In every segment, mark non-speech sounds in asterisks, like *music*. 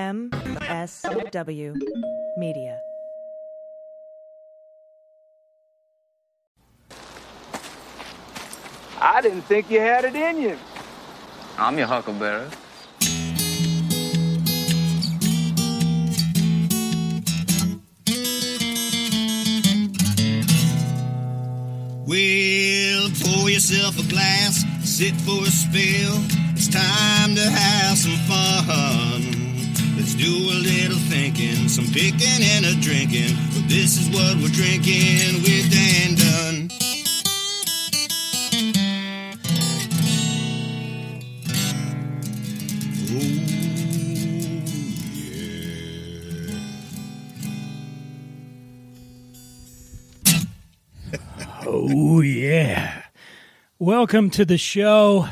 MSW Media. I didn't think you had it in you. I'm your huckleberry. Well, pour yourself a glass, sit for a spell. It's time to have some fun. Let's do a little thinking, some picking and a drinking. But this is what we're drinking with Dan Dunn. Oh, yeah. *laughs* Oh, Welcome to the show.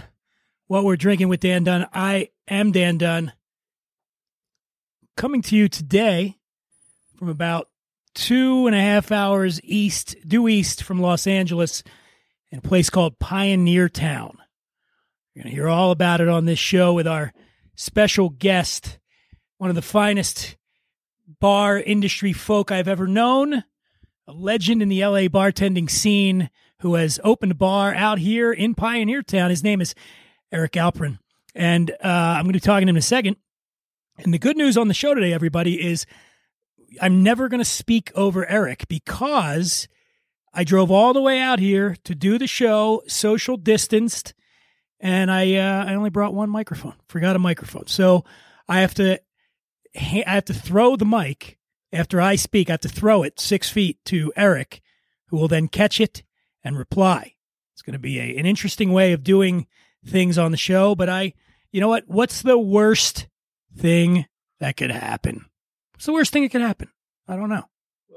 What we're drinking with Dan Dunn. I am Dan Dunn. Coming to you today from about two and a half hours east, due east from Los Angeles, in a place called Pioneer Town. You're going to hear all about it on this show with our special guest, one of the finest bar industry folk I've ever known a legend in the LA bartending scene who has opened a bar out here in Pioneer Town. His name is Eric Alperin. And uh, I'm going to be talking to him in a second. And the good news on the show today, everybody, is I'm never going to speak over Eric because I drove all the way out here to do the show, social distanced, and I uh, I only brought one microphone. Forgot a microphone, so I have to I have to throw the mic after I speak, I have to throw it six feet to Eric, who will then catch it and reply. It's going to be a, an interesting way of doing things on the show, but I, you know what? What's the worst thing that could happen? What's the worst thing that could happen? I don't know.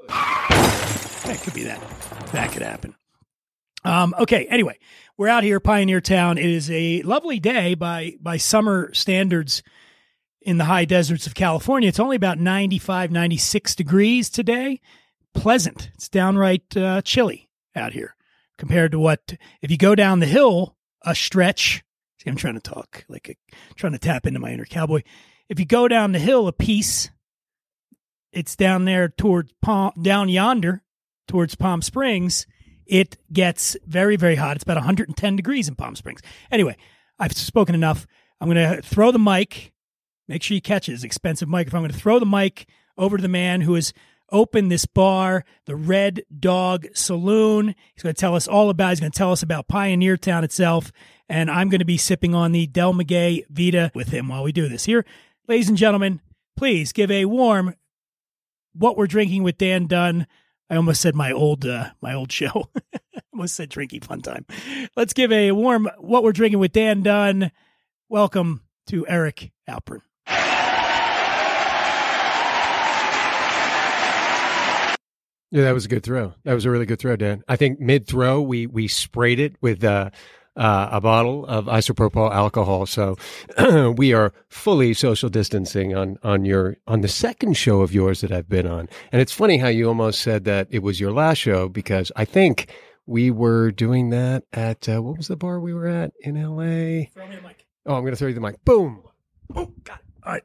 That could be that. That could happen. Um, okay. Anyway, we're out here, Pioneer Town. It is a lovely day by by summer standards in the high deserts of California. It's only about 95, 96 degrees today. Pleasant. It's downright uh, chilly out here compared to what, if you go down the hill a stretch, see, I'm trying to talk like a, trying to tap into my inner cowboy. If you go down the hill a piece, it's down there towards Palm, down yonder towards Palm Springs. It gets very, very hot. It's about 110 degrees in Palm Springs. Anyway, I've spoken enough. I'm going to throw the mic Make sure you catch his expensive mic. If I'm going to throw the mic over to the man who has opened this bar, the Red Dog Saloon. He's going to tell us all about. He's going to tell us about Pioneer Town itself, and I'm going to be sipping on the Del Maguey Vida with him while we do this. Here, ladies and gentlemen, please give a warm "What We're Drinking with Dan Dunn." I almost said my old uh, my old show. *laughs* almost said drinking fun time. Let's give a warm "What We're Drinking with Dan Dunn." Welcome to Eric Alperin. Yeah, that was a good throw. That was a really good throw, Dan. I think mid throw we we sprayed it with uh, uh, a bottle of isopropyl alcohol. So *clears throat* we are fully social distancing on on your on the second show of yours that I've been on. And it's funny how you almost said that it was your last show because I think we were doing that at uh, what was the bar we were at in L.A. Throw me a mic. Oh, I'm going to throw you the mic. Boom. Oh, God. All right.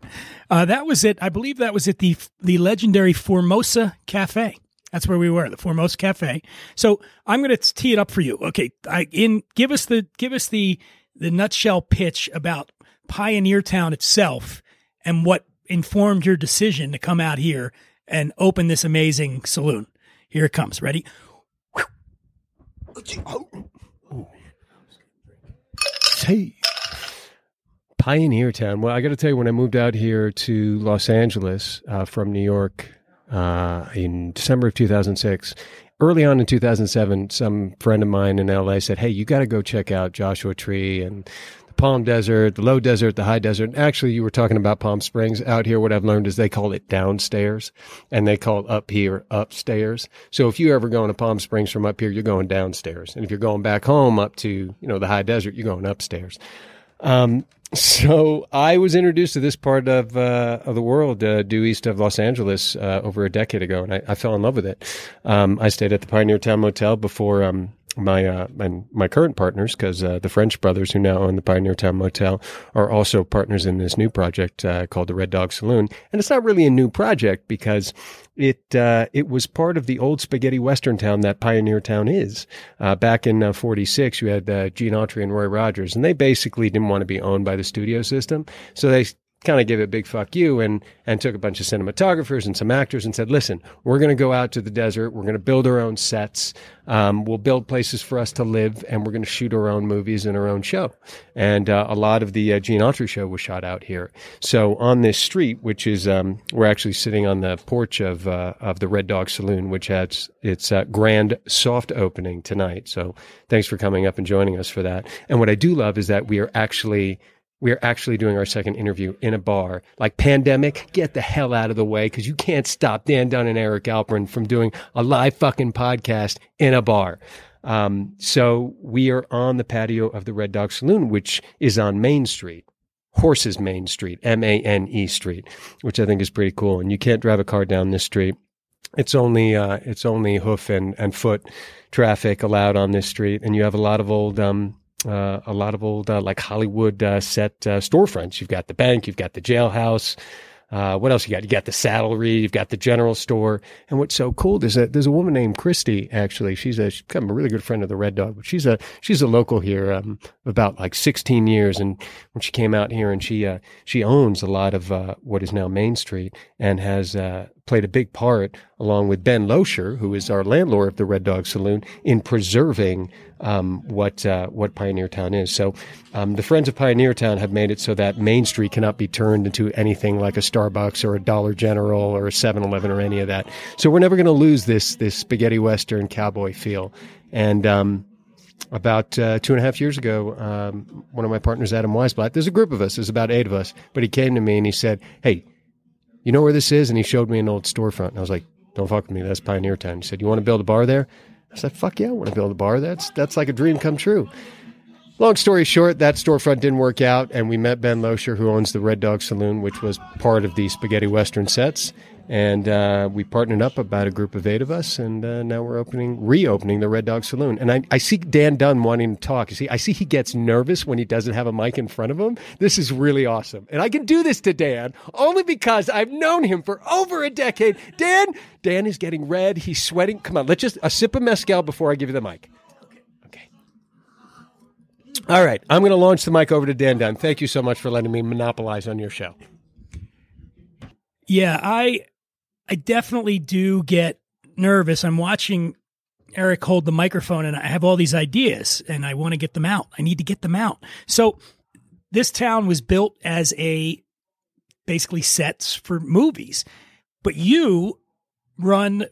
Uh, that was it. I believe that was at the the legendary Formosa Cafe. That's where we were, the Formosa Cafe. So I'm going to tee it up for you. Okay, I, in give us the give us the the nutshell pitch about Pioneer Town itself and what informed your decision to come out here and open this amazing saloon. Here it comes. Ready? Hey. Pioneer Town. Well, I got to tell you, when I moved out here to Los Angeles uh, from New York uh, in December of 2006, early on in 2007, some friend of mine in LA said, Hey, you got to go check out Joshua Tree and the Palm Desert, the Low Desert, the High Desert. Actually, you were talking about Palm Springs. Out here, what I've learned is they call it downstairs and they call up here upstairs. So if you ever going to Palm Springs from up here, you're going downstairs. And if you're going back home up to, you know, the High Desert, you're going upstairs. Um, so I was introduced to this part of uh, of the world uh, due east of Los Angeles uh, over a decade ago, and I, I, fell in love with it. Um, I stayed at the Pioneer Town Motel before um, my uh, my, my current partners, because uh, the French brothers who now own the Pioneer Town Motel are also partners in this new project uh, called the Red Dog Saloon, and it's not really a new project because it uh, it was part of the old spaghetti western town that Pioneer Town is. Uh, back in '46, uh, you had uh, Gene Autry and Roy Rogers, and they basically didn't want to be owned by the studio system, so they kind of gave a big fuck you and and took a bunch of cinematographers and some actors and said, listen, we're going to go out to the desert. We're going to build our own sets. Um, we'll build places for us to live, and we're going to shoot our own movies and our own show. And uh, a lot of the uh, Gene Autry show was shot out here. So on this street, which is um, we're actually sitting on the porch of uh, of the Red Dog Saloon, which has its uh, grand soft opening tonight. So thanks for coming up and joining us for that. And what I do love is that we are actually we are actually doing our second interview in a bar. Like pandemic, get the hell out of the way because you can't stop Dan Dunn and Eric Alperin from doing a live fucking podcast in a bar. Um, so we are on the patio of the Red Dog Saloon, which is on Main Street. Horses Main Street, M A N E Street, which I think is pretty cool. And you can't drive a car down this street. It's only uh, it's only hoof and, and foot traffic allowed on this street, and you have a lot of old um, uh, a lot of old uh, like Hollywood uh, set uh, storefronts. You've got the bank, you've got the jailhouse. Uh, what else you got? You got the saddlery, you've got the general store. And what's so cool is that there's a woman named Christy. Actually, she's a she's become a really good friend of the Red Dog. But she's a she's a local here, um, about like 16 years. And when she came out here, and she uh, she owns a lot of what is now Main Street, and has played a big part, along with Ben Loescher, who is our landlord of the Red Dog Saloon, in preserving um, what uh, what Pioneer Town is. So, um, the Friends of Pioneer Town have made it so that Main Street cannot be turned into anything like a Starbucks or a Dollar General or a 7-Eleven or any of that. So, we're never going to lose this this spaghetti western cowboy feel. And um, about uh, two and a half years ago, um, one of my partners, Adam Weisblatt, there's a group of us, there's about eight of us, but he came to me and he said, "Hey." You know where this is? And he showed me an old storefront. And I was like, don't fuck with me. That's Pioneer Town. He said, you want to build a bar there? I said, fuck yeah, I want to build a bar. That's, that's like a dream come true. Long story short, that storefront didn't work out, and we met Ben Losher, who owns the Red Dog Saloon, which was part of the Spaghetti Western sets. And uh, we partnered up about a group of eight of us, and uh, now we're opening, reopening the Red Dog Saloon. And I, I see Dan Dunn wanting to talk. You see, I see he gets nervous when he doesn't have a mic in front of him. This is really awesome, and I can do this to Dan only because I've known him for over a decade. Dan, Dan is getting red. He's sweating. Come on, let's just a sip of mezcal before I give you the mic. Okay. All right, I'm going to launch the mic over to Dan Dunn. Thank you so much for letting me monopolize on your show. Yeah, I I definitely do get nervous. I'm watching Eric hold the microphone and I have all these ideas and I want to get them out. I need to get them out. So this town was built as a basically sets for movies. But you run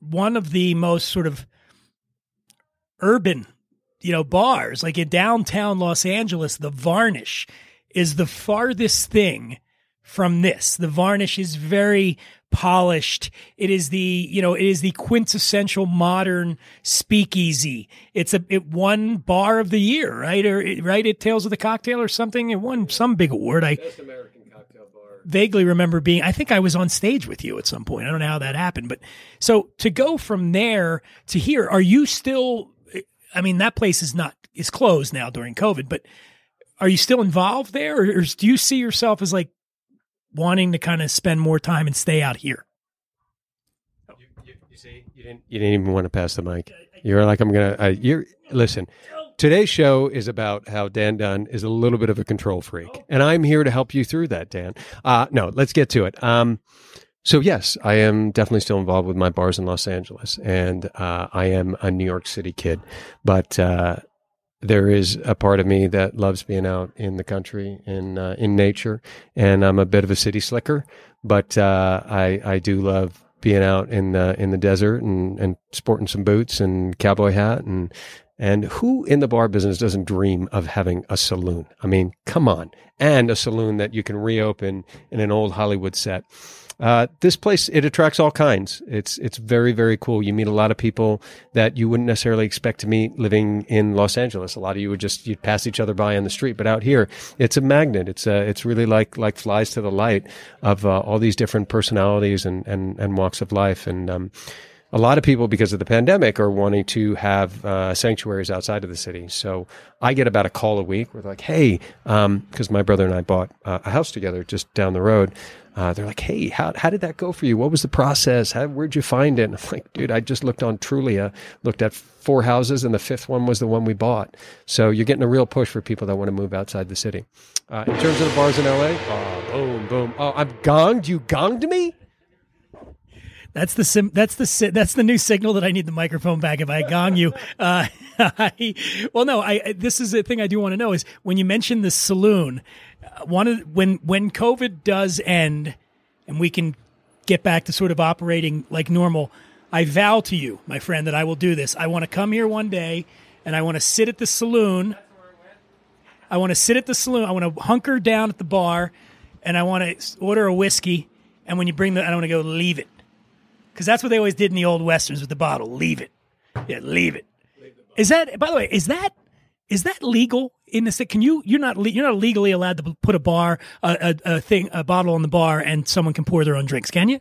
one of the most sort of urban, you know, bars. Like in downtown Los Angeles, the Varnish is the farthest thing from this. The Varnish is very polished. It is the, you know, it is the quintessential modern speakeasy. It's a, it won bar of the year, right? Or, right? It Tales of the Cocktail or something. It won some big award. I vaguely remember being, I think I was on stage with you at some point. I don't know how that happened, but so to go from there to here, are you still, I mean, that place is not, is closed now during COVID, but are you still involved there or do you see yourself as like wanting to kind of spend more time and stay out here. You, you, you, see, you didn't you didn't even want to pass the mic. You're like I'm gonna. Uh, you're listen. Today's show is about how Dan Dunn is a little bit of a control freak, and I'm here to help you through that, Dan. Uh, no, let's get to it. Um, so yes, I am definitely still involved with my bars in Los Angeles, and uh, I am a New York City kid. But uh, there is a part of me that loves being out in the country, in uh, in nature, and I'm a bit of a city slicker. But uh, I I do love being out in the in the desert and and sporting some boots and cowboy hat and and who in the bar business doesn't dream of having a saloon? I mean, come on, and a saloon that you can reopen in an old Hollywood set. Uh, this place it attracts all kinds. It's it's very very cool. You meet a lot of people that you wouldn't necessarily expect to meet living in Los Angeles. A lot of you would just you'd pass each other by on the street, but out here it's a magnet. It's a, it's really like like flies to the light of uh, all these different personalities and and and walks of life and. Um, a lot of people, because of the pandemic, are wanting to have uh, sanctuaries outside of the city. So I get about a call a week they're like, "Hey," because um, my brother and I bought uh, a house together just down the road. Uh, they're like, "Hey, how how did that go for you? What was the process? How, where'd you find it?" And I'm like, "Dude, I just looked on Trulia, looked at four houses, and the fifth one was the one we bought." So you're getting a real push for people that want to move outside the city. Uh, in terms of the bars in LA, oh, boom, boom. Oh, I'm gonged. You gonged me. That's the sim- that's the si- that's the new signal that I need the microphone back if I gong you. *laughs* Uh, I, well, no, I this is the thing I do want to know is when you mentioned the saloon, uh, one of when when COVID does end and we can get back to sort of operating like normal, I vow to you, my friend, that I will do this. I want to come here one day and I want to sit at the saloon. I want to sit at the saloon. I want to hunker down at the bar and I want to order a whiskey. And when you bring the, I don't want to go leave it because that's what they always did in the old westerns with the bottle. Leave it. Yeah, leave it. Is that by the way? Is that is that legal in the state? Can you you're not you're not legally allowed to put a bar a, a, a thing a bottle on the bar and someone can pour their own drinks? Can you?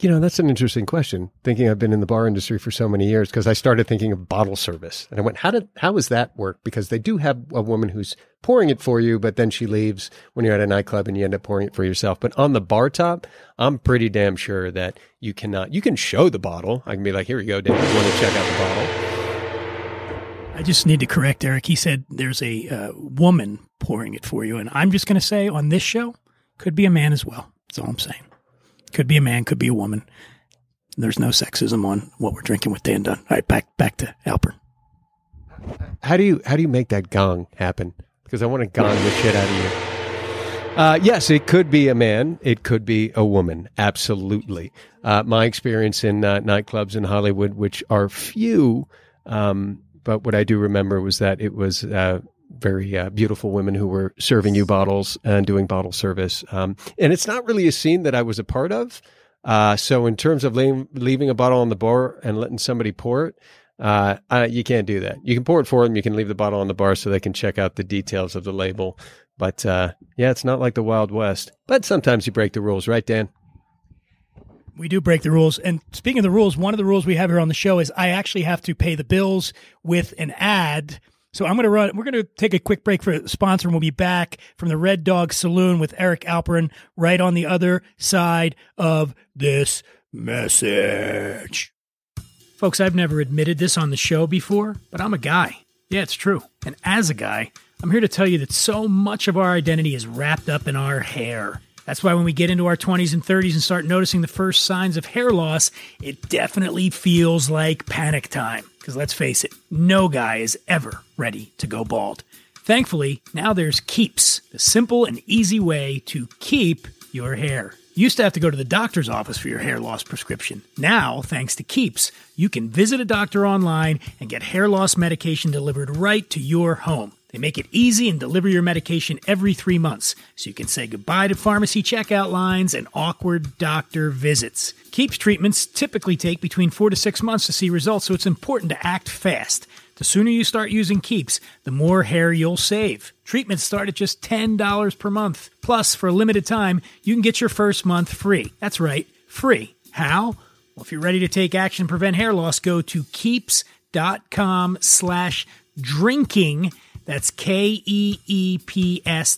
You know, that's an interesting question. Thinking I've been in the bar industry for so many years because I started thinking of bottle service. And I went, how did how does that work? Because they do have a woman who's pouring it for you, but then she leaves when you're at a nightclub and you end up pouring it for yourself. But on the bar top, I'm pretty damn sure that you cannot you can show the bottle. I can be like, here we go, Dave. You want to check out the bottle? I just need to correct Eric. He said there's a uh, woman pouring it for you, and I'm just going to say on this show, could be a man as well. That's all I'm saying. Could be a man, could be a woman. There's no sexism on what we're drinking with Dan Dunn. All right, back back to Alperin. How do you how do you make that gong happen? Because I want to gong the shit out of you. Uh, yes, it could be a man. It could be a woman. Absolutely. Uh, my experience in uh, nightclubs in Hollywood, which are few, um, but what I do remember was that it was uh, very uh, beautiful women who were serving you bottles and doing bottle service. Um, and it's not really a scene that I was a part of. Uh, so in terms of leaving, leaving a bottle on the bar and letting somebody pour it, uh, uh, you can't do that. You can pour it for them. You can leave the bottle on the bar so they can check out the details of the label. But uh, yeah, it's not like the Wild West. But sometimes you break the rules, right, Dan? We do break the rules. And speaking of the rules, one of the rules we have here on the show is I actually have to pay the bills with an ad. So I'm going to run. We're going to take a quick break for a sponsor, and we'll be back from the Red Dog Saloon with Eric Alperin right on the other side of this message. Folks, I've never admitted this on the show before, but I'm a guy. Yeah, it's true. And as a guy, I'm here to tell you that so much of our identity is wrapped up in our hair. That's why when we get into our 20s and 30s and start noticing the first signs of hair loss, it definitely feels like panic time. Because let's face it, no guy is ever ready to go bald. Thankfully, now there's Keeps, the simple and easy way to keep your hair. You used to have to go to the doctor's office for your hair loss prescription. Now, thanks to Keeps, you can visit a doctor online and get hair loss medication delivered right to your home. They make it easy and deliver your medication every three months, so you can say goodbye to pharmacy checkout lines and awkward doctor visits. Keeps treatments typically take between four to six months to see results, so it's important to act fast. The sooner you start using Keeps, the more hair you'll save. Treatments start at just $10 per month. Plus, for a limited time, you can get your first month free. That's right, free. How? Well, if you're ready to take action prevent hair loss, go to keeps.com slash drinking. That's K-E-E-P-S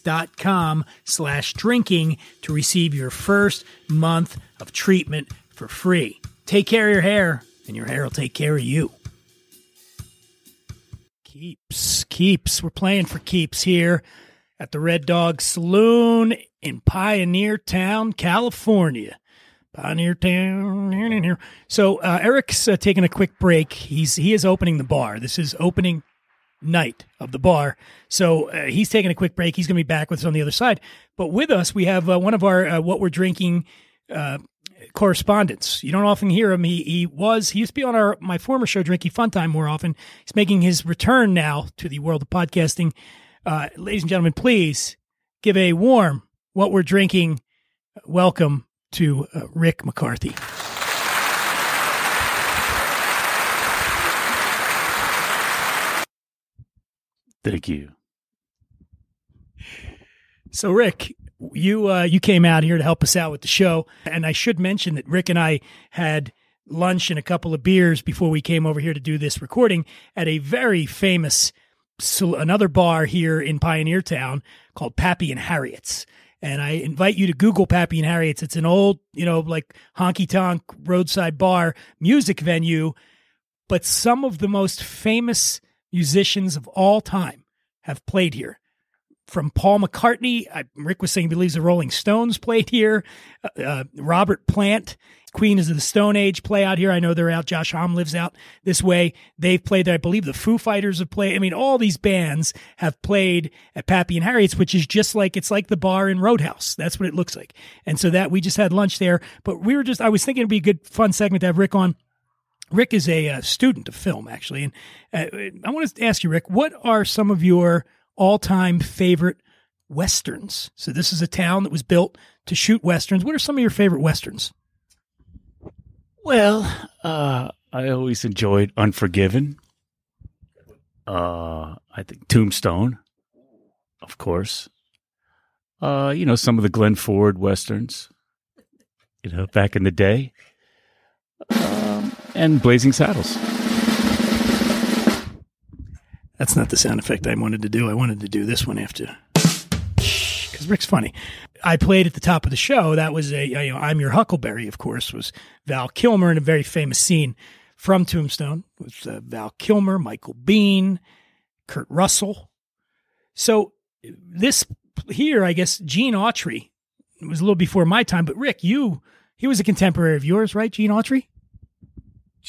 dot com slash drinking to receive your first month of treatment for free. Take care of your hair, and your hair will take care of you. Keeps, keeps. We're playing for keeps here. at the Red Dog Saloon in Pioneer Town, California. Pioneer Town. Here. So uh, Eric's uh, taking a quick break. He's he is opening the bar. This is opening night of the bar. So uh, he's taking a quick break. He's going to be back with us on the other side. But with us, we have uh, one of our uh, what we're drinking uh, correspondents. You don't often hear him. He he was he used to be on our my former show, Drinky Fun Time, more often. He's making his return now to the world of podcasting. Uh, ladies and gentlemen, please give a warm what we're drinking. Welcome to uh, Rick McCarthy. Thank you. So, Rick, you uh, you came out here to help us out with the show, and I should mention that Rick and I had lunch and a couple of beers before we came over here to do this recording at a very famous another bar here in Pioneer Town called Pappy and Harriet's. And I invite you to Google Pappy and Harriet's. It's an old, you know, like honky tonk roadside bar music venue, but some of the most famous musicians of all time have played here. From Paul McCartney, Rick was saying he believes the Rolling Stones played here. Uh, uh, Robert Plant, Queens of the Stone Age, play out here. I know they're out. Josh Homme lives out this way. They've played there. I believe the Foo Fighters have played. I mean, all these bands have played at Pappy and Harriet's, which is just like it's like the bar in Roadhouse. That's what it looks like. And so that we just had lunch there. But we were just, I was thinking it'd be a good, fun segment to have Rick on Rick is a uh, student of film, actually. And uh, I want to ask you, Rick, what are some of your all time favorite Westerns? So, this is a town that was built to shoot Westerns. What are some of your favorite Westerns? Well, uh, I always enjoyed Unforgiven. Uh, I think Tombstone, of course. Uh, you know, some of the Glenn Ford Westerns, you know, back in the day. And Blazing Saddles. That's not the sound effect I wanted to do. I wanted to do this one after. Because Rick's funny. I played at the top of the show. That was a, you know, I'm Your Huckleberry, of course, was Val Kilmer in a very famous scene from Tombstone with uh, Val Kilmer, Michael Biehn, Kurt Russell. So this here, I guess, Gene Autry was a little before my time, but Rick, you, he was a contemporary of yours, right? Gene Autry?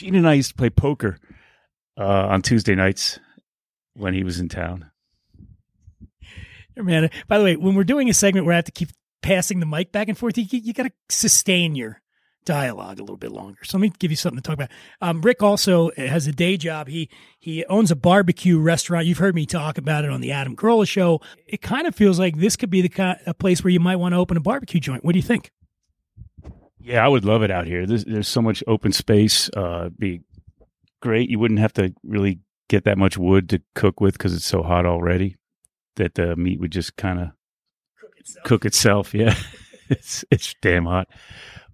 Gene and I used to play poker uh, on Tuesday nights when he was in town. Man, by the way, when we're doing a segment where I have to keep passing the mic back and forth, you, you got to sustain your dialogue a little bit longer. So let me give you something to talk about. Um, Rick also has a day job. He he owns a barbecue restaurant. You've heard me talk about it on the Adam Carolla show. It kind of feels like this could be the kind a place where you might want to open a barbecue joint. What do you think? Yeah, I would love it out here. There's, there's so much open space. Uh, be great. You wouldn't have to really get that much wood to cook with because it's so hot already that the meat would just kind of cook itself. Cook itself. *laughs* Yeah, it's it's damn hot.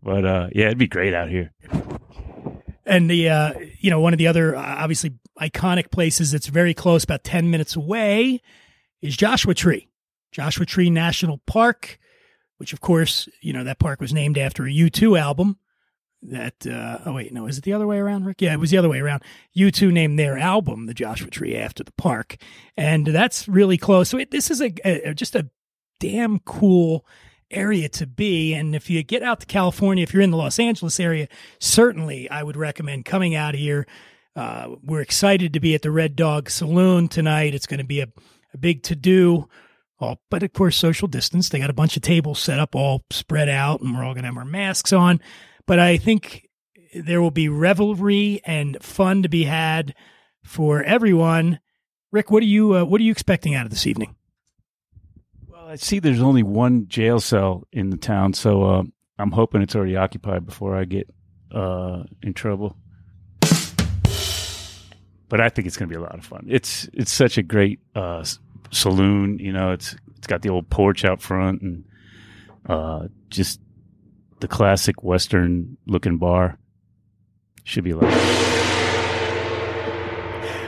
But uh, yeah, it'd be great out here. And the uh, you know one of the other uh, obviously iconic places that's very close, about ten minutes away, is Joshua Tree, Joshua Tree National Park which of course, you know, that park was named after a U2 album that, uh, oh wait, no, is it the other way around, Rick? Yeah, it was the other way around. U2 named their album, The Joshua Tree, after the park. And that's really close. So it, this is a, a, just a damn cool area to be. And if you get out to California, if you're in the Los Angeles area, certainly I would recommend coming out here. Uh, we're excited to be at the Red Dog Saloon tonight. It's going to be a, a big to do all, but of course, social distance. They got a bunch of tables set up, all spread out, and we're all going to have our masks on. But I think there will be revelry and fun to be had for everyone. Rick, what are you uh, what are you expecting out of this evening? Well, I see there's only one jail cell in the town, so uh, I'm hoping it's already occupied before I get uh, in trouble. But I think it's going to be a lot of fun. It's it's such a great uh, saloon. You know, it's it's got the old porch out front and uh, just the classic Western looking bar. Should be like.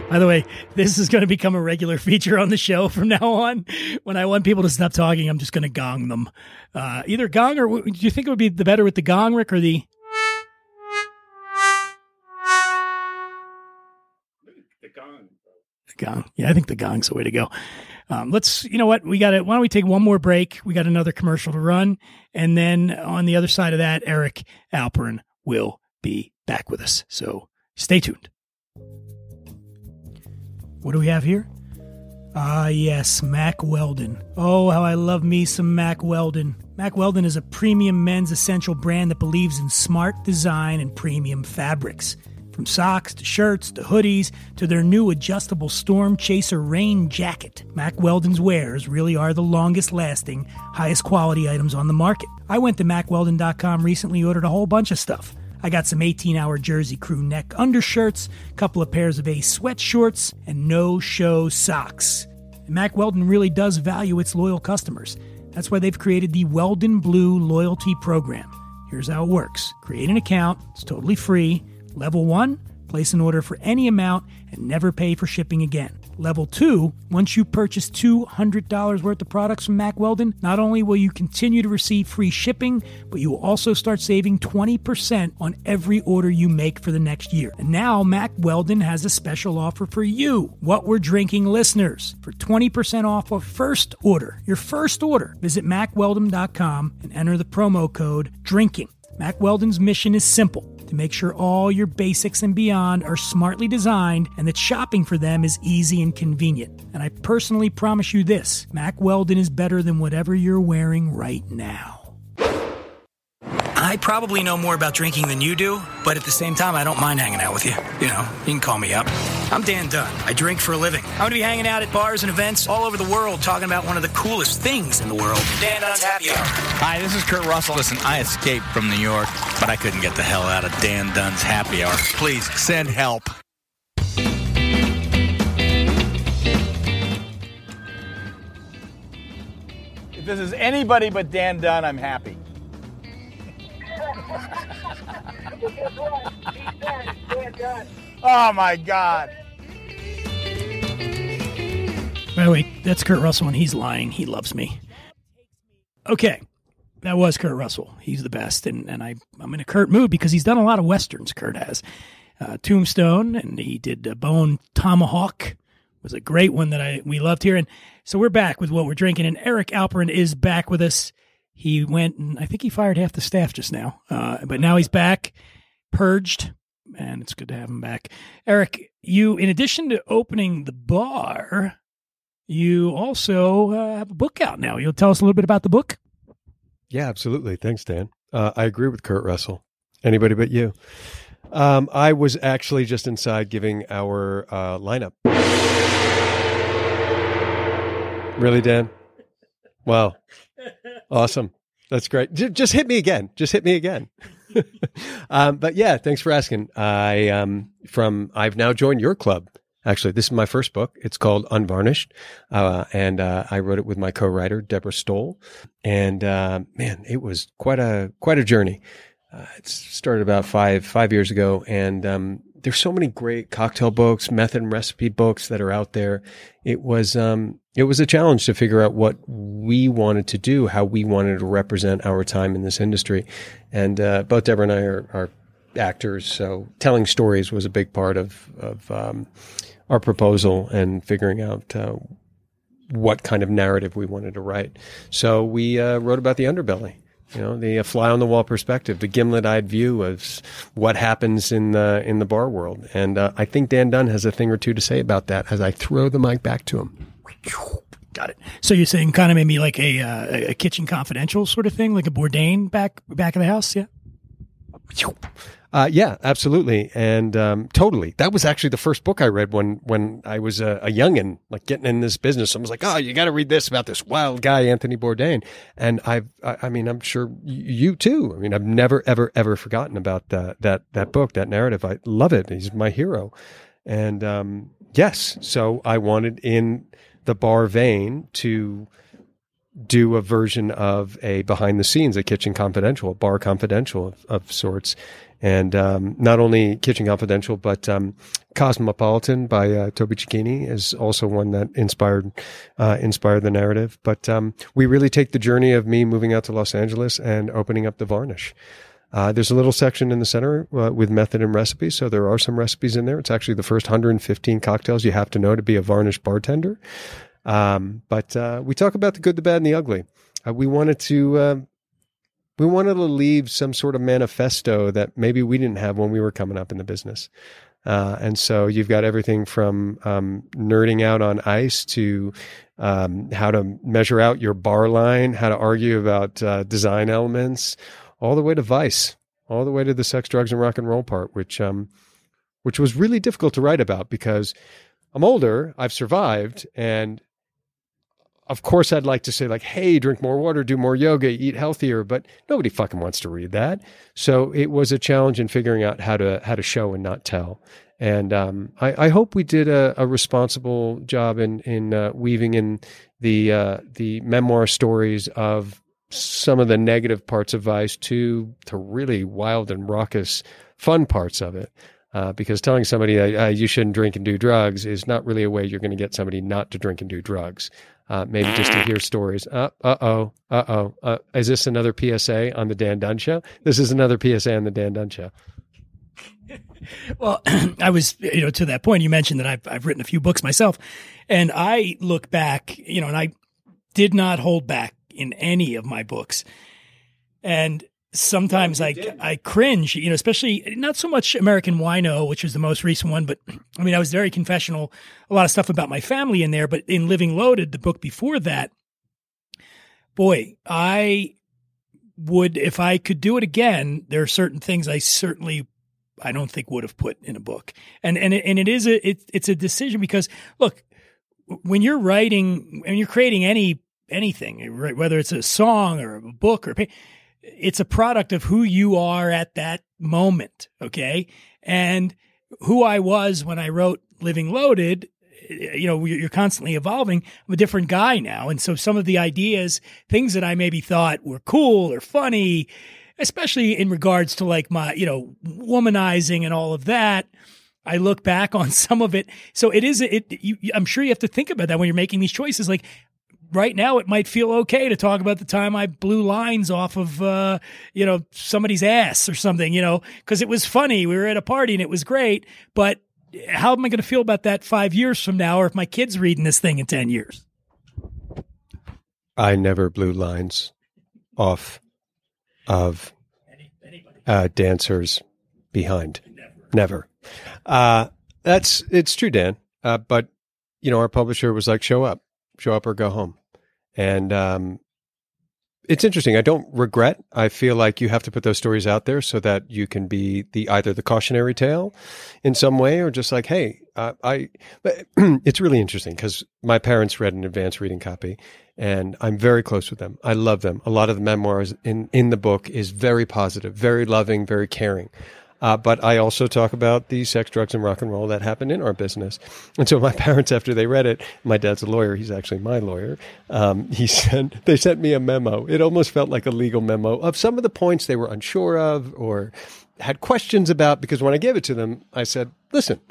By the way, this is going to become a regular feature on the show from now on. When I want people to stop talking, I'm just going to gong them. Uh, either gong or do you think it would be the better with the gong, Rick, or the the gong? Yeah, I think the gong's the way to go. Um, let's, you know what? We got it. why don't we take one more break? We got another commercial to run. And then on the other side of that, Eric Alperin will be back with us. So stay tuned. What do we have here? Ah, yes, Mack Weldon. Oh, how I love me some Mack Weldon. Mack Weldon is a premium men's essential brand that believes in smart design and premium fabrics. From socks to shirts to hoodies to their new adjustable Storm Chaser rain jacket, Mack Weldon's wares really are the longest lasting, highest quality items on the market. I went to MackWeldon.com recently, ordered a whole bunch of stuff. I got some 18 hour jersey crew neck undershirts, a couple of pairs of Ace sweatshorts, and no show socks. And Mack Weldon really does value its loyal customers. That's why they've created the Weldon Blue Loyalty Program. Here's how it works create an account, it's totally free. Level 1, place an order for any amount and never pay for shipping again. Level 2, once you purchase $200 worth of products from Mack Weldon, not only will you continue to receive free shipping, but you will also start saving 20% on every order you make for the next year. And now Mack Weldon has a special offer for you, what we're drinking listeners. For 20% off a first order, your first order, visit mackweldon.com and enter the promo code DRINKING. Mack Weldon's mission is simple to make sure all your basics and beyond are smartly designed and that shopping for them is easy and convenient. And I personally promise you this Mack Weldon is better than whatever you're wearing right now. I probably know more about drinking than you do, but at the same time, I don't mind hanging out with you. You know, you can call me up. I'm Dan Dunn. I drink for a living. I'm going to be hanging out at bars and events all over the world talking about one of the coolest things in the world Dan Dunn's Happy Hour. Hi, this is Kurt Russell. Listen, I escaped from New York, but I couldn't get the hell out of Dan Dunn's Happy Hour. Please send help. If this is anybody but Dan Dunn, I'm happy. Oh my God. By the way, that's Kurt Russell, and he's lying. He loves me. Okay, that was Kurt Russell. He's the best, and, and I, I'm in a Kurt mood because he's done a lot of westerns. Kurt has uh, Tombstone, and he did uh, Bone Tomahawk. Was a great one that I we loved here, and so we're back with what we're drinking. And Eric Alperin is back with us. He went and I think he fired half the staff just now, uh, but now he's back, purged, and it's good to have him back. Eric, you in addition to opening the bar, you also uh, have a book out now. You'll tell us a little bit about the book. Yeah, absolutely. Thanks, Dan. Uh, I agree with Kurt Russell. Anybody but you. Um, I was actually just inside giving our uh, lineup. Really, Dan? Wow. *laughs* Awesome. That's great. J- just hit me again. Just hit me again. *laughs* *laughs* um, but yeah, thanks for asking. I um, from I've now joined your club. Actually, this is my first book. It's called Unvarnished, uh, and uh, I wrote it with my co-writer Deborah Stoll. And uh, man, it was quite a quite a journey. Uh, it started about five five years ago, and um, there's so many great cocktail books, method and recipe books that are out there. It was um, it was a challenge to figure out what we wanted to do, how we wanted to represent our time in this industry. And uh, both Deborah and I are, are, actors, so telling stories was a big part of of um, our proposal and figuring out. Uh, what kind of narrative we wanted to write. So we uh, wrote about the underbelly you know, the fly on the wall perspective, the gimlet eyed view of what happens in the in the bar world. And uh, I think Dan Dunn has a thing or two to say about that as I throw the mic back to him. Got it. So you're saying kind of maybe like a uh, a kitchen confidential sort of thing, like a Bourdain back back of the house, yeah. Uh, yeah, absolutely, and um, totally. That was actually the first book I read when when I was a, a youngin, like getting in this business. I was like, "Oh, you got to read this about this wild guy, Anthony Bourdain." And I've, I, I mean, I'm sure you too. I mean, I've never, ever, ever forgotten about that that that book, that narrative. I love it. He's my hero, and um, yes, so I wanted in the bar vein to do a version of a behind the scenes, a kitchen confidential, a bar confidential of, of sorts and um, not only Kitchen Confidential, but um, Cosmopolitan by uh, Toby Cecchini is also one that inspired uh, inspired the narrative. But um, we really take the journey of me moving out to Los Angeles and opening up the Varnish. Uh, there's a little section in the center uh, with method and recipes, so there are some recipes in there. It's actually the first 115 cocktails you have to know to be a varnish bartender. Um, but uh, we talk about the good, the bad, and the ugly. Uh, we wanted to uh, we wanted to leave some sort of manifesto that maybe we didn't have when we were coming up in the business. Uh, and so you've got everything from um, nerding out on ice to um, how to measure out your bar line, how to argue about uh, design elements, all the way to Vice, all the way to the sex, drugs, and rock and roll part, which um, which was really difficult to write about because I'm older, I've survived, and of course I'd like to say like, hey, drink more water, do more yoga, eat healthier, but nobody fucking wants to read that. So it was a challenge in figuring out how to how to show and not tell. And um, I, I, hope we did a, a responsible job in in uh, weaving in the uh, the memoir stories of some of the negative parts of Vice to to really wild and raucous fun parts of it. Uh, because telling somebody uh, you shouldn't drink and do drugs is not really a way you're going to get somebody not to drink and do drugs. Uh, maybe just to hear stories. Uh oh, uh oh. Uh, is this another PSA on the Dan Dunn show? This is another PSA on the Dan Dunn show. *laughs* well, *clears throat* I was, you know, to that point, you mentioned that I've, I've written a few books myself, and I look back, you know, and I did not hold back in any of my books. And sometimes I I cringe, you know, especially not so much American Wino, which was the most recent one, but I mean I was very confessional, a lot of stuff about my family in there, but in Living Loaded, the book before that, boy, I would if I could do it again, there are certain things I certainly I don't think would have put in a book. And and it, and it is a it, it's a decision because look, when you're writing and you're creating any anything, whether it's a song or a book or it's a product of who you are at that moment. Okay. And who I was when I wrote Living Loaded, you know, you're constantly evolving. I'm a different guy now. And so some of the ideas, things that I maybe thought were cool or funny, especially in regards to like my, you know, womanizing and all of that. I look back *laughs* on some of it. So it is, it, you, I'm sure you have to think about that when you're making these choices. Like, right now it might feel okay to talk about the time I blew lines off of uh, you know somebody's ass or something, you know, because it was funny. We were at a party and it was great, but how am I going to feel about that five years from now, or if my kid's reading this thing in ten years? I never blew lines off of uh, dancers behind. Never. never. Uh, that's it's true, Dan. Uh, but you know, our publisher was like, "Show up, show up, or go home." And um, it's interesting. I don't regret. I feel like you have to put those stories out there so that you can be the either the cautionary tale in some way, or just like, hey, uh, I. *clears throat* It's really interesting because my parents read an advanced reading copy, and I'm very close with them. I love them. A lot of the memoirs in in the book is very positive, very loving, very caring. Uh, but I also talk about the sex, drugs, and rock and roll that happened in our business. And so my *laughs* parents, after they read it, my dad's a lawyer. He's actually my lawyer. Um, he *laughs* sent they sent me a memo. It almost felt like a legal memo of some of the points they were unsure of or had questions about. Because when I gave it to them, I said, "Listen,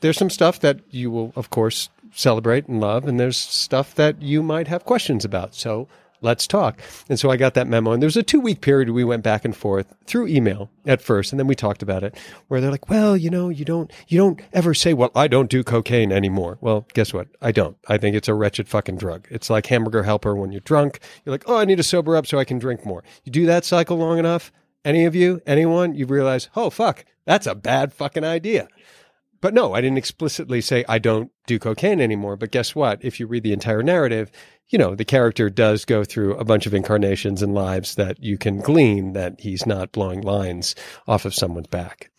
there's some stuff that you will, of course." celebrate and love and there's stuff that you might have questions about so let's talk. And so I got that memo. And there was a two week period we went back and forth through email at first, and then we talked about it, where they're like, well, you know, you don't you don't ever say, Well, I don't do cocaine anymore. Well, guess what? I don't. I think it's a wretched fucking drug. It's like hamburger helper when you're drunk. You're like, Oh, I need to sober up so I can drink more. You do that cycle long enough, any of you, anyone, you realize, oh fuck, that's a bad fucking idea. But no, I didn't explicitly say I don't do cocaine anymore. But guess what? If you read the entire narrative, you know, the character does go through a bunch of incarnations and lives that you can glean that he's not blowing lines off of someone's back.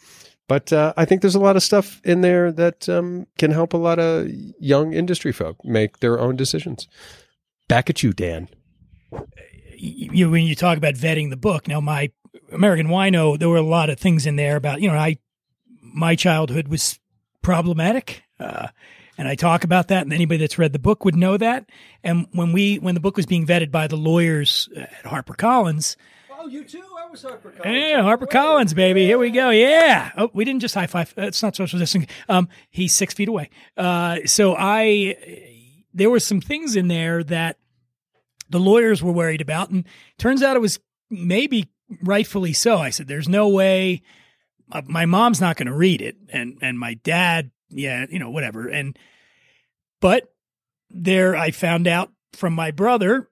But uh, I think there's a lot of stuff in there that um, can help a lot of young industry folk make their own decisions. Back at you, Dan. You, when you talk about vetting the book, now my American Wino, there were a lot of things in there about you know I my childhood was problematic. Uh, and I talk about that, and anybody that's read the book would know that. And when we when the book was being vetted by the lawyers at HarperCollins, oh, you too, I was HarperCollins. Yeah, HarperCollins, baby, here we go. Yeah, oh, we didn't just high five. It's not social distancing. Um, he's six feet away. Uh, so I there were some things in there that the lawyers were worried about, and turns out it was maybe rightfully so. I said, "There's no way." Uh, my mom's not going to read it, and and my dad, yeah, you know, whatever. And but there, I found out from my brother.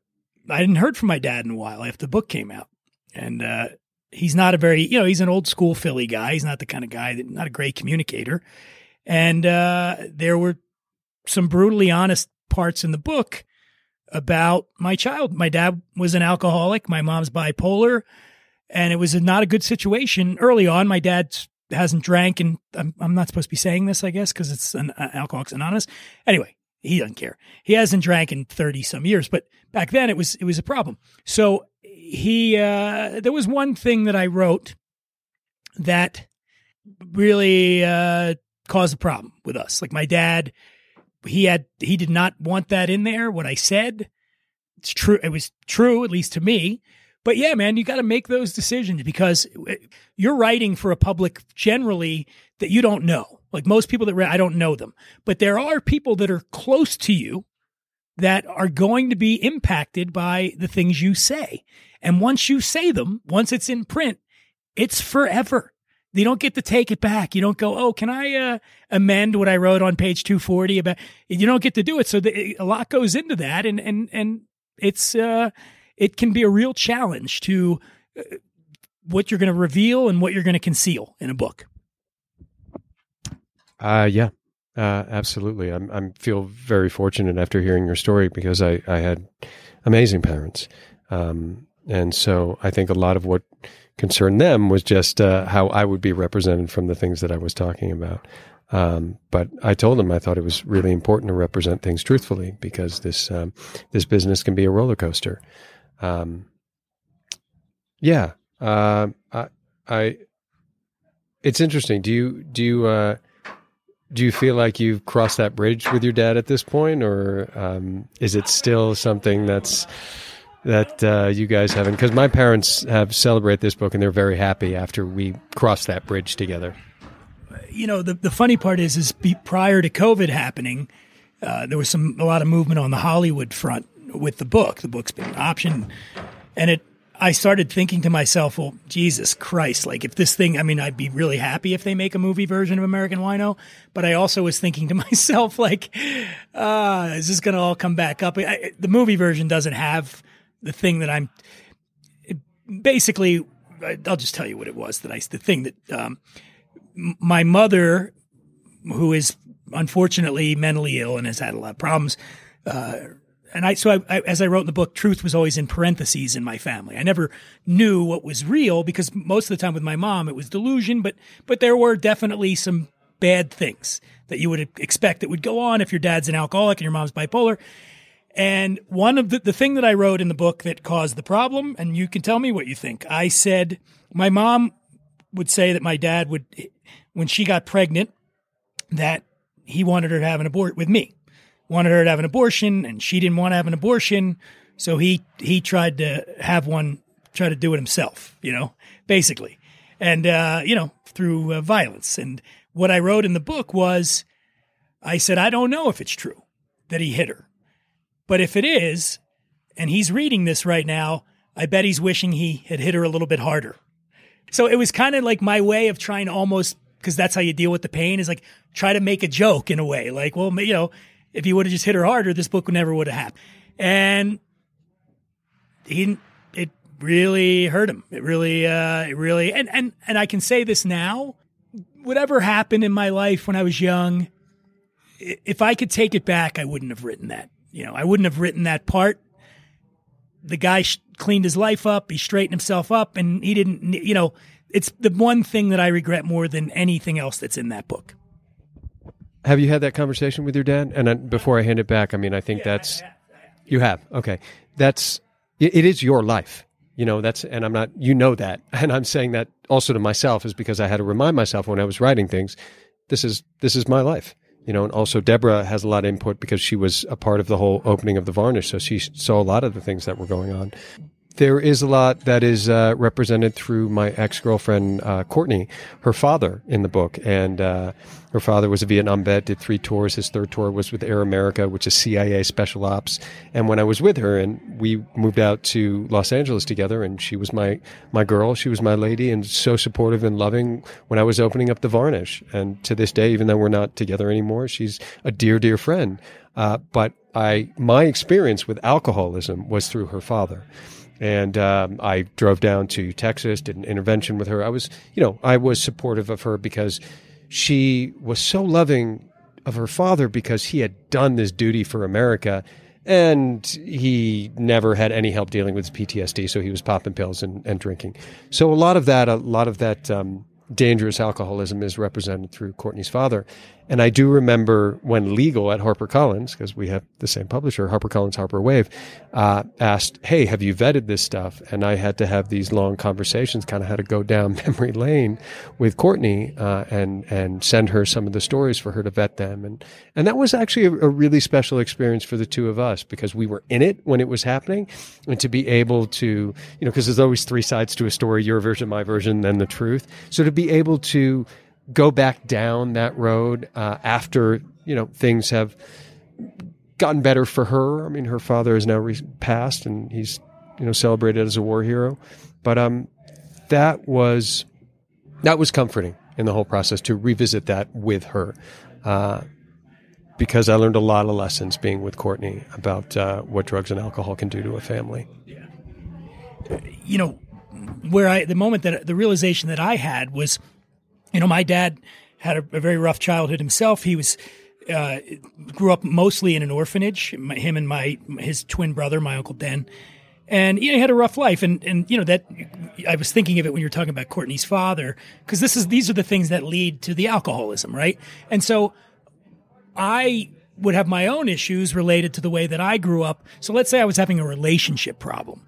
I hadn't heard from my dad in a while after the book came out, and uh, he's not a very, you know, he's an old school Philly guy. He's not the kind of guy that, not a great communicator. And uh, there were some brutally honest parts in the book about my child. My dad was an alcoholic. My mom's bipolar, and it was not a good situation early on. My dad hasn't drank, and I'm, I'm not supposed to be saying this, I guess, because it's an uh, Alcoholics Anonymous. Anyway, he doesn't care. He hasn't drank in 30 some years, but back then it was it was a problem. So he uh, there was one thing that I wrote that really uh, caused a problem with us. Like my dad, he had he did not want that in there. What I said, it's true. It was true, at least to me. But yeah, man, you got to make those decisions because uh, you're writing for a public generally that you don't know. Like most people that read, I don't know them, but there are people that are close to you that are going to be impacted by the things you say. And once you say them, once it's in print, it's forever. You don't get to take it back. You don't go, oh, can I uh, amend what I wrote on page 240 about? You don't get to do it. So the, a lot goes into that, and and and it's uh, it can be a real challenge to uh, what you're going to reveal and what you're going to conceal in a book. Uh, yeah, uh, absolutely. I'm I'm feel very fortunate after hearing your story because I I had amazing parents, um, and so I think a lot of what concerned them was just uh, how I would be represented from the things that I was talking about. Um, but I told them I thought it was really important to represent things truthfully because this um, this business can be a roller coaster. Um, yeah, uh, I, I, it's interesting. Do you do you uh, do you feel like you've crossed that bridge with your dad at this point, or um, is it still something that's that uh, you guys haven't? Because my parents have celebrated this book, and they're very happy after we crossed that bridge together. You know, the the funny part is, is be, prior to COVID happening, uh, there was some a lot of movement on the Hollywood front with the book. The book's been optioned, and it. I started thinking to myself, well, Jesus Christ, like if this thing, I mean, I'd be really happy if they make a movie version of American Wino, but I also was thinking to *laughs* myself, like, uh, is this going to all come back up? I, the movie version doesn't have the thing that I'm basically, I'll just tell you what it was that I, the thing that, um, my mother, who is unfortunately mentally ill and has had a lot of problems, uh, and I so I, I, as I wrote in the book, truth was always in parentheses in my family. I never knew what was real because most of the time with my mom it was delusion, but but there were definitely some bad things that you would expect that would go on if your dad's an alcoholic and your mom's bipolar. And one of the the thing that I wrote in the book that caused the problem, and you can tell me what you think. I said my mom would say that my dad would when she got pregnant that he wanted her to have an abort with me wanted her to have an abortion and she didn't want to have an abortion. So he, he tried to have one, try to do it himself, you know, basically. And, uh, you know, through uh, violence. And what I wrote in the book was I said, I don't know if it's true that he hit her. But if it is, and he's reading this right now, I bet he's wishing he had hit her a little bit harder. So it was kind of like my way of trying to almost, because that's how you deal with the pain, is like try to make a joke in a way. Like, well, you know, if he would have just hit her harder, this book never would have happened. And he it really hurt him. It really uh it really and and and I can say this now, whatever happened in my life when I was young, if I could take it back, I wouldn't have written that. You know, I wouldn't have written that part. The guy cleaned his life up, he straightened himself up and he didn't you know, it's the one thing that I regret more than anything else that's in that book. Have you had that conversation with your dad? And then before I hand it back, I mean, I think yeah, that's you have. Okay, that's it, it is your life. You know, that's and I'm not. You know that, *laughs* and I'm saying that also to myself is because I had to remind myself when I was writing things. This is this is my life. You know, and also Deborah has a lot of input because she was a part of the whole opening of the varnish, so she saw a lot of the things that were going on there is a lot that is uh, represented through my ex girlfriend uh, Courtney, her father in the book, and uh, her father was a Vietnam vet, did three tours. His third tour was with Air America, which is CIA special ops. And when I was with her, and we moved out to Los Angeles together, and she was my my girl, she was my lady, and so supportive and loving when I was opening up the Varnish. And to this day, even though we're not together anymore, she's a dear, dear friend. Uh, but I my experience with alcoholism was through her father. And um, I drove down to Texas, did an intervention with her. I was, you know, I was supportive of her because she was so loving of her father because he had done this duty for America and he never had any help dealing with his PTSD. So he was popping pills and, and drinking. So a lot of that, a lot of that um, dangerous alcoholism is represented through Courtney's father. And I do remember when legal at HarperCollins, because we have the same publisher, HarperCollins Harper Wave, uh, asked, Hey, have you vetted this stuff? And I had to have these long conversations, kind of had to go down *laughs* memory lane with Courtney uh, and, and send her some of the stories for her to vet them. And, and that was actually a, a really special experience for the two of us because we were in it when it was happening. And to be able to, you know, because there's always three sides to a story your version, my version, then the truth. So to be able to, go back down that road uh, after you know things have gotten better for her. I mean, her father is now re- passed, and he's you know celebrated as a war hero. But um, that was that was comforting in the whole process to revisit that with her. Uh, because I learned a lot of lessons being with Courtney about uh, what drugs and alcohol can do to a family. Yeah. You know, where I, the moment that the realization that I had was you know, my dad had a, a very rough childhood himself. He was uh, grew up mostly in an orphanage. Him and my his twin brother, my uncle Den, and you know, he had a rough life. And and you know that I was thinking of it when you're talking about Courtney's father because this is these are the things that lead to the alcoholism, right? And so I would have my own issues related to the way that I grew up. So let's say I was having a relationship problem.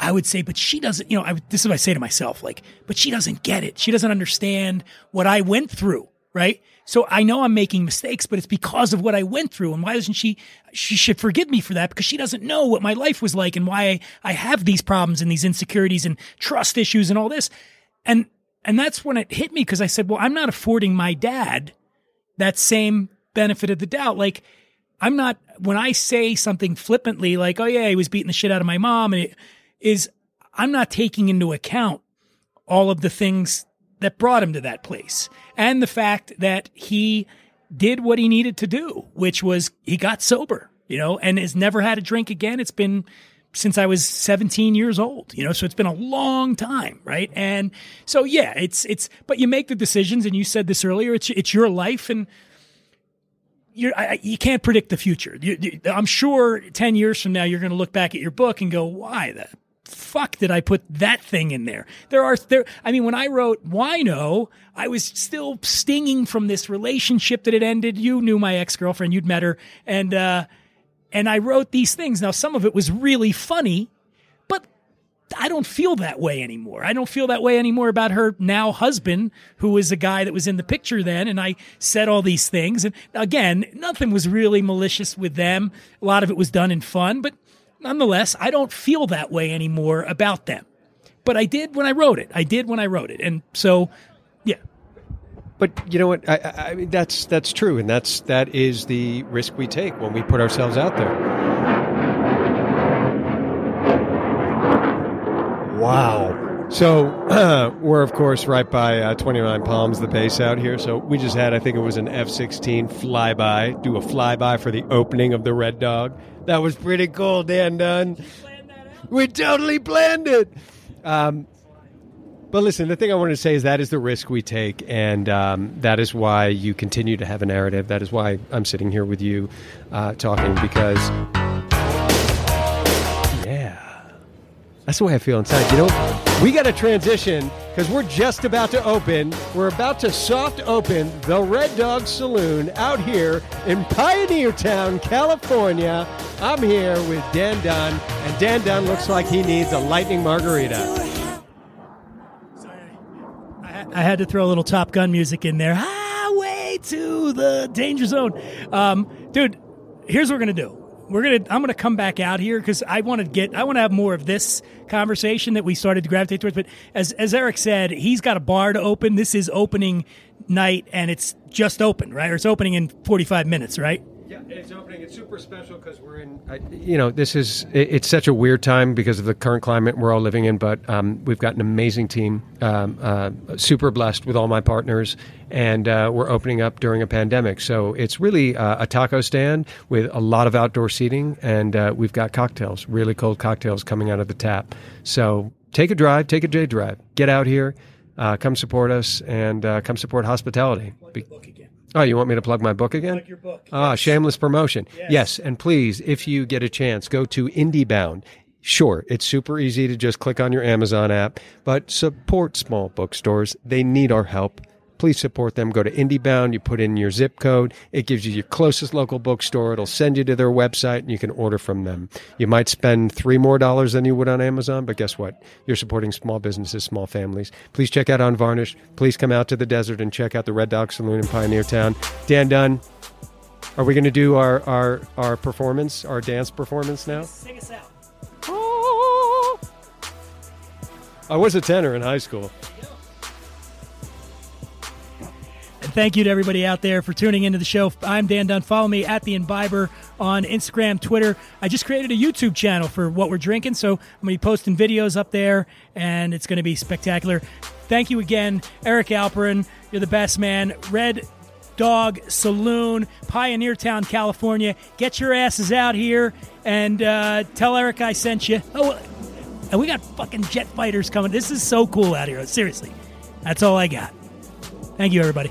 I would say, but she doesn't, you know, I, this is what I say to myself, like, but she doesn't get it. She doesn't understand what I went through, right? So I know I'm making mistakes, but it's because of what I went through. And why doesn't she, she should forgive me for that because she doesn't know what my life was like and why I, I have these problems and these insecurities and trust issues and all this. And, and that's when it hit me because I said, well, I'm not affording my dad that same benefit of the doubt. Like, I'm not, when I say something flippantly, like, oh yeah, he was beating the shit out of my mom and it, is I'm not taking into account all of the things that brought him to that place and the fact that he did what he needed to do, which was he got sober, you know, and has never had a drink again. It's been since I was 17 years old, you know, so it's been a long time, right? And so yeah, it's it's but you make the decisions and you said this earlier, it's it's your life and you're, I, you can't predict the future. You, you, I'm sure 10 years from now you're going to look back at your book and go, "Why the fuck did I put that thing in there? There are there. I mean, when I wrote Wino, I was still stinging from this relationship that had ended. You knew my ex girlfriend. You'd met her, and uh, and I wrote these things. Now, some of it was really funny, but I don't feel that way anymore. I don't feel that way anymore about her now husband, who was a guy that was in the picture then. And I said all these things. And again, nothing was really malicious with them. A lot of it was done in fun, but nonetheless, I don't feel that way anymore about them. But I did when I wrote it. I did when I wrote it. And so, yeah. But you know what? I, I mean, that's that's true, and that's that is the risk we take when we put ourselves out there. Wow. So uh, *clears throat* we're of course right by uh, 29 Palms, the base out here. So we just had, I think it was an F-16 flyby, do a flyby for the opening of the Red Dog. That was pretty cool, Dan Dunn. We totally planned it. Um, but listen, the thing I wanted to say is that is the risk we take, and um, that is why you continue to have a narrative. That is why I'm sitting here with you uh, talking because, that's the way I feel inside. You know, we got to transition because we're just about to open. We're about to soft open the Red Dog Saloon out here in Pioneertown, California. I'm here with Dan Dunn, and Dan Dunn looks like he needs a lightning margarita. Sorry, I had to throw a little Top Gun music in there. Highway to the danger zone. Um, dude, here's what we're going to do we're gonna I'm gonna come back out here because I want to get I want to have more of this conversation that we started to gravitate towards. But as as Eric said, he's got a bar to open. This is opening night, and it's just open, right? Or it's opening in 45 minutes, right? Yeah, it's opening. It's super special because we're in. I, you know, this is it, it's such a weird time because of the current climate we're all living in. But um, we've got an amazing team. Um, uh, super blessed with all my partners, and uh, we're opening up during a pandemic. So it's really uh, a taco stand with a lot of outdoor seating, and uh, we've got cocktails, really cold cocktails coming out of the tap. So take a drive, take a J drive, get out here, uh, come support us, and uh, come support hospitality. Be- Oh, you want me to plug my book again? Plug your book. Ah, shameless promotion. Yes. Yes. and please, if you get a chance, go to IndieBound. Sure, it's super easy to just click on your Amazon app, but support small bookstores. They need our help. Please support them. Go to IndieBound. You put in your zip code. It gives you your closest local bookstore. It'll send you to their website, and you can order from them. You might spend three more dollars than you would on Amazon, but guess what? You're supporting small businesses, small families. Please check out Unvarnished. Please come out to the desert and check out the Red Dog Saloon in Pioneertown. Dan Dunn, are we going to do our, our, our performance, our dance performance now? Sing us out. Oh. I was a tenor in high school. Thank you to everybody out there for tuning into the show. I'm Dan Dunn. Follow me at the Imbiber on Instagram, Twitter. I just created a YouTube channel for what we're drinking, so I'm going to be posting videos up there, and it's going to be spectacular. Thank you again, Eric Alperin. You're the best man. Red Dog Saloon, Pioneertown, California. Get your asses out here and uh, tell Eric I sent you. Oh, and we got fucking jet fighters coming. This is so cool out here. Seriously. That's all I got. Thank you, everybody.